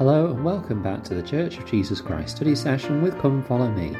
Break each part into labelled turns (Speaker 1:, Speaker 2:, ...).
Speaker 1: Hello and welcome back to the Church of Jesus Christ study session with Come Follow Me.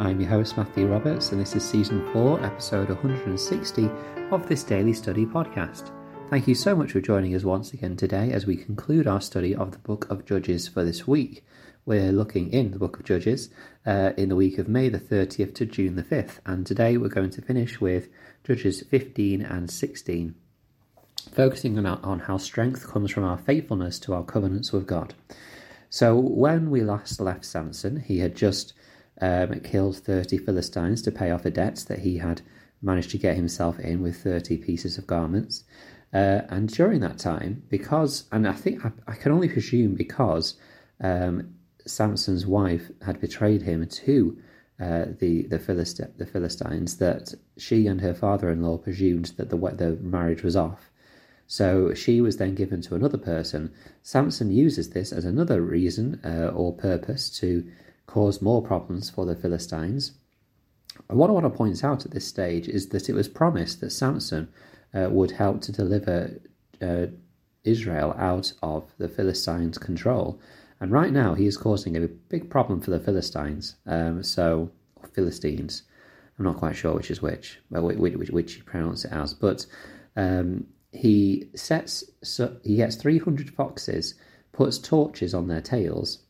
Speaker 1: I'm your host Matthew Roberts and this is season 4, episode 160 of this daily study podcast. Thank you so much for joining us once again today as we conclude our study of the book of Judges for this week. We're looking in the book of Judges uh, in the week of May the 30th to June the 5th, and today we're going to finish with Judges 15 and 16 focusing on, on how strength comes from our faithfulness to our covenants with God. So, when we last left Samson, he had just um, killed 30 Philistines to pay off a debt that he had managed to get himself in with 30 pieces of garments. Uh, and during that time, because, and I think I, I can only presume because um, Samson's wife had betrayed him to uh, the the, Philist- the Philistines, that she and her father-in-law presumed that the the marriage was off, so she was then given to another person. Samson uses this as another reason uh, or purpose to cause more problems for the Philistines. What I want to point out at this stage is that it was promised that Samson uh, would help to deliver uh, Israel out of the Philistines' control. And right now, he is causing a big problem for the Philistines. Um, so, Philistines. I'm not quite sure which is which, which, which, which you pronounce it as. But um, he sets so he gets 300 foxes puts torches on their tails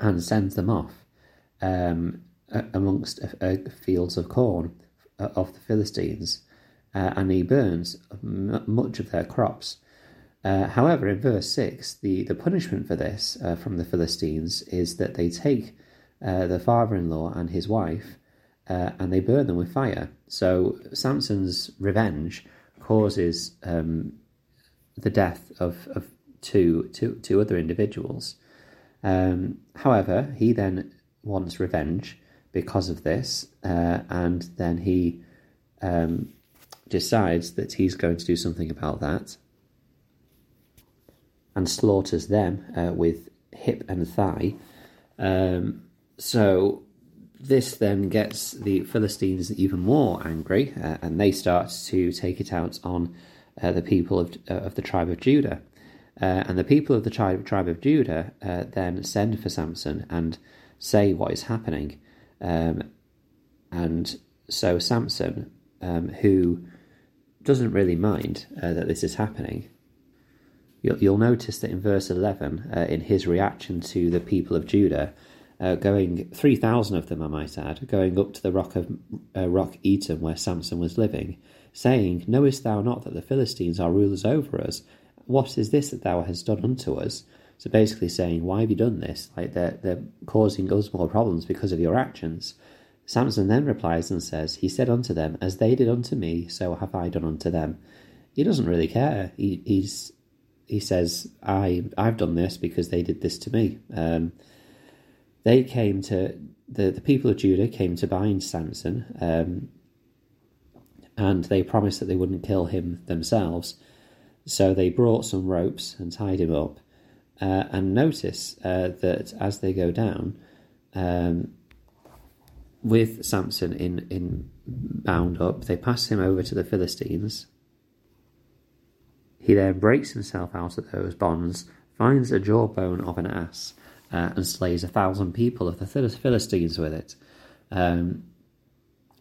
Speaker 1: and sends them off um, amongst fields of corn uh, of the philistines uh, and he burns much of their crops. Uh, however in verse 6 the, the punishment for this uh, from the philistines is that they take uh, the father-in-law and his wife uh, and they burn them with fire. So samson's revenge causes um, the death of, of two, two, two other individuals. Um, however, he then wants revenge because of this, uh, and then he um, decides that he's going to do something about that and slaughters them uh, with hip and thigh. Um, so this then gets the Philistines even more angry, uh, and they start to take it out on uh, the people of, uh, of the tribe of Judah. Uh, and the people of the tribe, tribe of Judah uh, then send for Samson and say what is happening. Um, and so Samson, um, who doesn't really mind uh, that this is happening, you'll, you'll, notice that in verse 11, in his reaction to the people of Judah, uh, going 3,000 of them, I might add, going up to the rock of uh, Rock Etam where Samson was living, saying, Knowest thou not that the Philistines are rulers over us? What is this that thou hast done unto us? So basically saying, Why have you done this? Like they're, they're causing us more problems because of your actions. Samson then replies and says, He said unto them, As they did unto me, so have I done unto them. He doesn't really care. He, he's, he says, I, I've done this because they did this to me. Um, they came to the, the people of Judah came to bind Samson, um, and they promised that they wouldn't kill him themselves. So they brought some ropes and tied him up. Uh, and notice uh, that as they go down, um, with Samson in, in bound up, they pass him over to the Philistines. He then breaks himself out of those bonds, finds a jawbone of an ass, uh, and slays a thousand people of the Philistines with it. Um,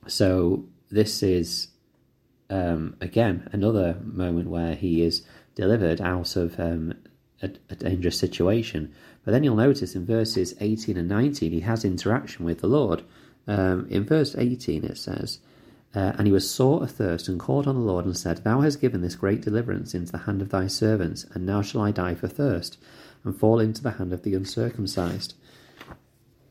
Speaker 1: so this is um, again another moment where he is delivered out of um, a, a, dangerous situation. But then you'll notice in verses 18 and 19 he has interaction with the Lord. Um, in verse 18 it says, uh, And he was sore athirst and called on the Lord and said, Thou hast given this great deliverance into the hand of thy servants, and now shall I die for thirst and fall into the hand of the uncircumcised.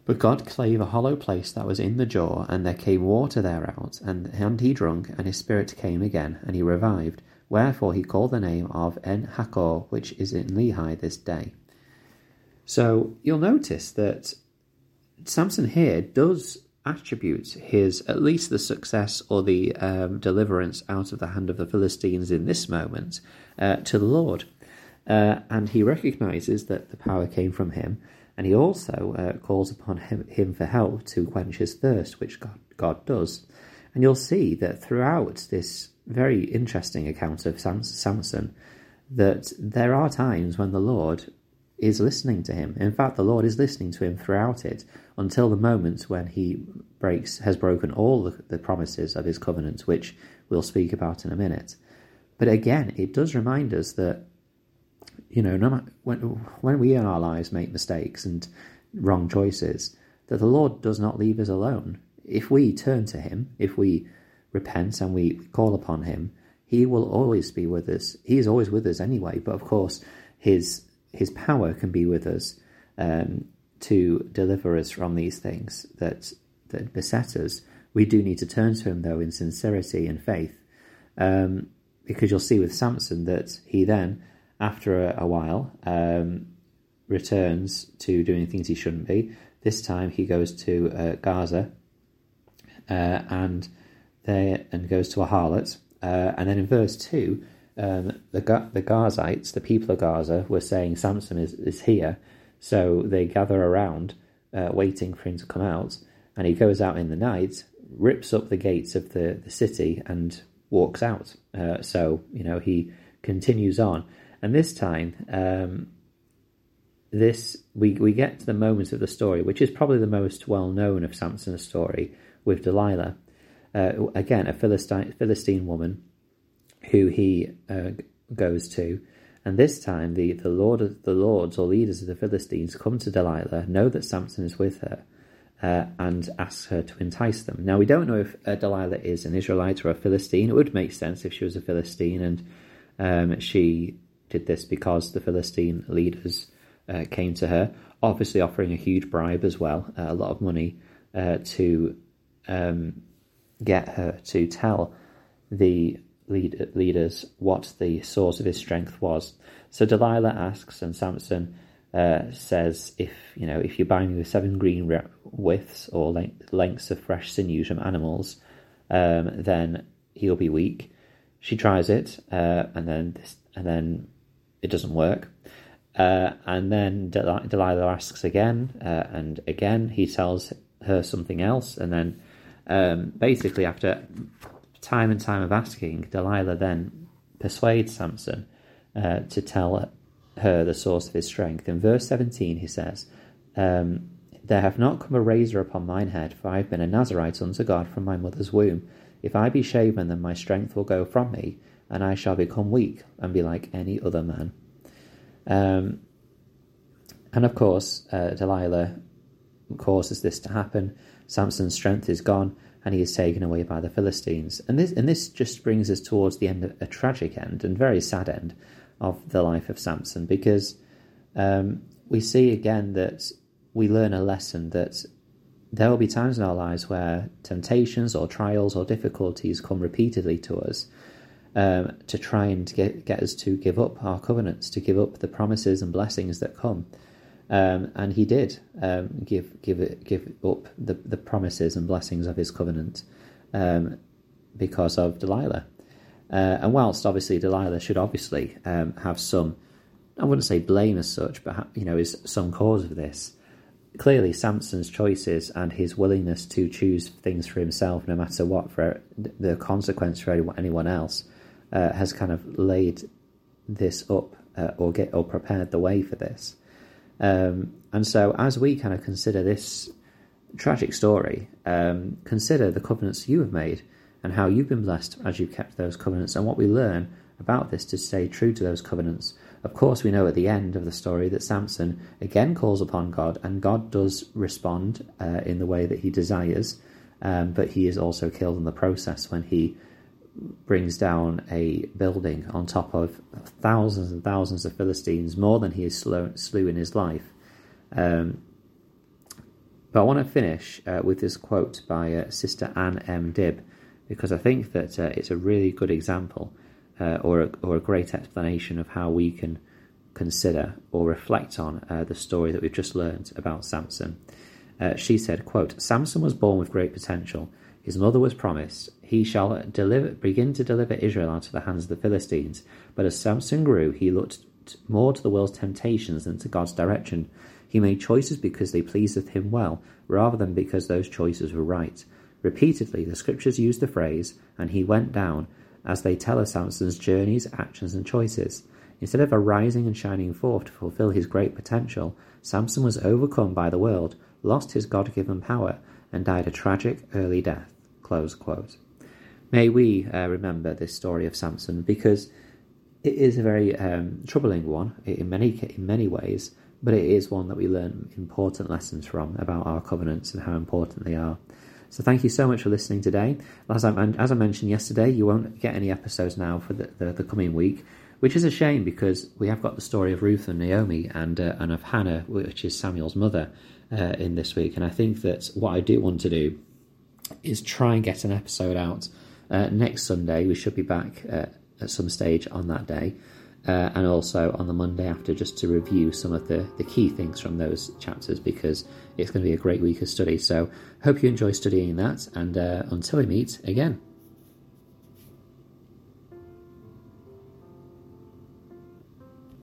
Speaker 1: But God clave a hollow place that was in the jaw, and there came water thereout, and, and he drunk, and his spirit came again, and he revived. Wherefore he called the name of En Hakkore, which is in Lehi this day. So you'll notice that Samson here does attribute his, at least the success or the um, deliverance out of the hand of the Philistines in this moment, uh, to the Lord. Uh, and he recognizes that the power came from him, and he also uh, calls upon him, him, for help to quench his thirst, which God, God does. And you'll see that throughout this very interesting account of Sam, Samson, that there are times when the Lord is listening to him. In fact, the Lord is listening to him throughout it until the moment when he breaks has broken all the, the promises of his covenant, which we'll speak about in a minute. But again, it does remind us that you know, no matter, when when we in our lives make mistakes and wrong choices, that the Lord does not leave us alone. If we turn to Him, if we repent and we call upon Him, He will always be with us. He is always with us anyway. But of course, His His power can be with us um, to deliver us from these things that that beset us. We do need to turn to Him though in sincerity and faith, um, because you'll see with Samson that he then, after a, a while, um, returns to doing things he shouldn't be. This time he goes to uh, Gaza uh, and they and goes to a harlot. Uh, and then in verse two, um, the the Gazites, the people of Gaza, were saying Samson is, is here, so they gather around, uh, waiting for him to come out. And he goes out in the night, rips up the gates of the, the city, and walks out. Uh, so you know he continues on, and this time um, this we we get to the moment of the story, which is probably the most well known of Samson's story with Delilah. Uh, again, a Philistine Philistine woman who he uh, goes to, and this time the the lord the lords or leaders of the Philistines come to Delilah, know that Samson is with her, uh, and ask her to entice them. Now we don't know if uh, Delilah is an Israelite or a Philistine. It would make sense if she was a Philistine and um, she did this because the Philistine leaders uh, came to her, obviously offering a huge bribe as well, uh, a lot of money uh, to um, get her to tell the lead- leaders what the source of his strength was. So Delilah asks, and Samson uh, says, "If you know, if you buy me with seven green re- widths or length- lengths of fresh sinews from animals, um, then he'll be weak." She tries it, uh, and then this, and then it doesn't work. Uh, and then Del- Delilah asks again, uh, and again he tells her something else, and then um, basically after time and time of asking, Delilah then persuades Samson uh, to tell her the source of his strength. In verse seventeen, he says, um, "There have not come a razor upon mine head, for I have been a Nazarite unto God from my mother's womb. If I be shaven, then my strength will go from me, and I shall become weak and be like any other man." Um, and of course, uh, Delilah causes this to happen. Samson's strength is gone, and he is taken away by the Philistines. And this and this just brings us towards the end, of, a tragic end and very sad end of the life of Samson, because um, we see again that we learn a lesson that there will be times in our lives where temptations or trials or difficulties come repeatedly to us, um, to try and get, get us to give up our covenants, to give up the promises and blessings that come. Um, and he did um, give give give up the, the promises and blessings of his covenant um, because of Delilah. Uh, and whilst obviously Delilah should obviously um, have some, I wouldn't say blame as such, but you know is some cause of this. Clearly, Samson's choices and his willingness to choose things for himself, no matter what, for the consequence for anyone else, uh, has kind of laid this up uh, or get or prepared the way for this. Um, and so, as we kind of consider this tragic story, um, consider the covenants you have made and how you've been blessed as you've kept those covenants, and what we learn about this to stay true to those covenants. Of course, we know at the end of the story that Samson again calls upon God, and God does respond uh, in the way that he desires, um, but he is also killed in the process when he brings down a building on top of thousands and thousands of Philistines, more than he has slew in his life. Um, but I want to finish uh, with this quote by uh, Sister Ann M. Dibb, because I think that uh, it's a really good example uh, or, a, or a great explanation of how we can consider or reflect on uh, the story that we've just learned about Samson. Uh, she said, quote, Samson was born with great potential his mother was promised, He shall deliver, begin to deliver Israel out of the hands of the Philistines. But as Samson grew, he looked more to the world's temptations than to God's direction. He made choices because they pleased him well, rather than because those choices were right. Repeatedly, the scriptures use the phrase, and he went down, as they tell of Samson's journeys, actions, and choices. Instead of arising and shining forth to fulfill his great potential, Samson was overcome by the world, lost his God given power, and died a tragic early death. Close quote. May we uh, remember this story of Samson because it is a very um, troubling one in many in many ways, but it is one that we learn important lessons from about our covenants and how important they are. So thank you so much for listening today. As I, as I mentioned yesterday, you won't get any episodes now for the, the, the, coming week, which is a shame because we have got the story of Ruth and Naomi and uh, and of Hannah, which is Samuel's mother, uh, in this week. And I think that what I do want to do is try and get an episode out uh, next Sunday. We should be back uh, at some stage on that day. Uh, and also on the Monday after, just to review some of the, the key things from those chapters because it's going to be a great week of study. So, hope you enjoy studying that, and uh, until we meet again.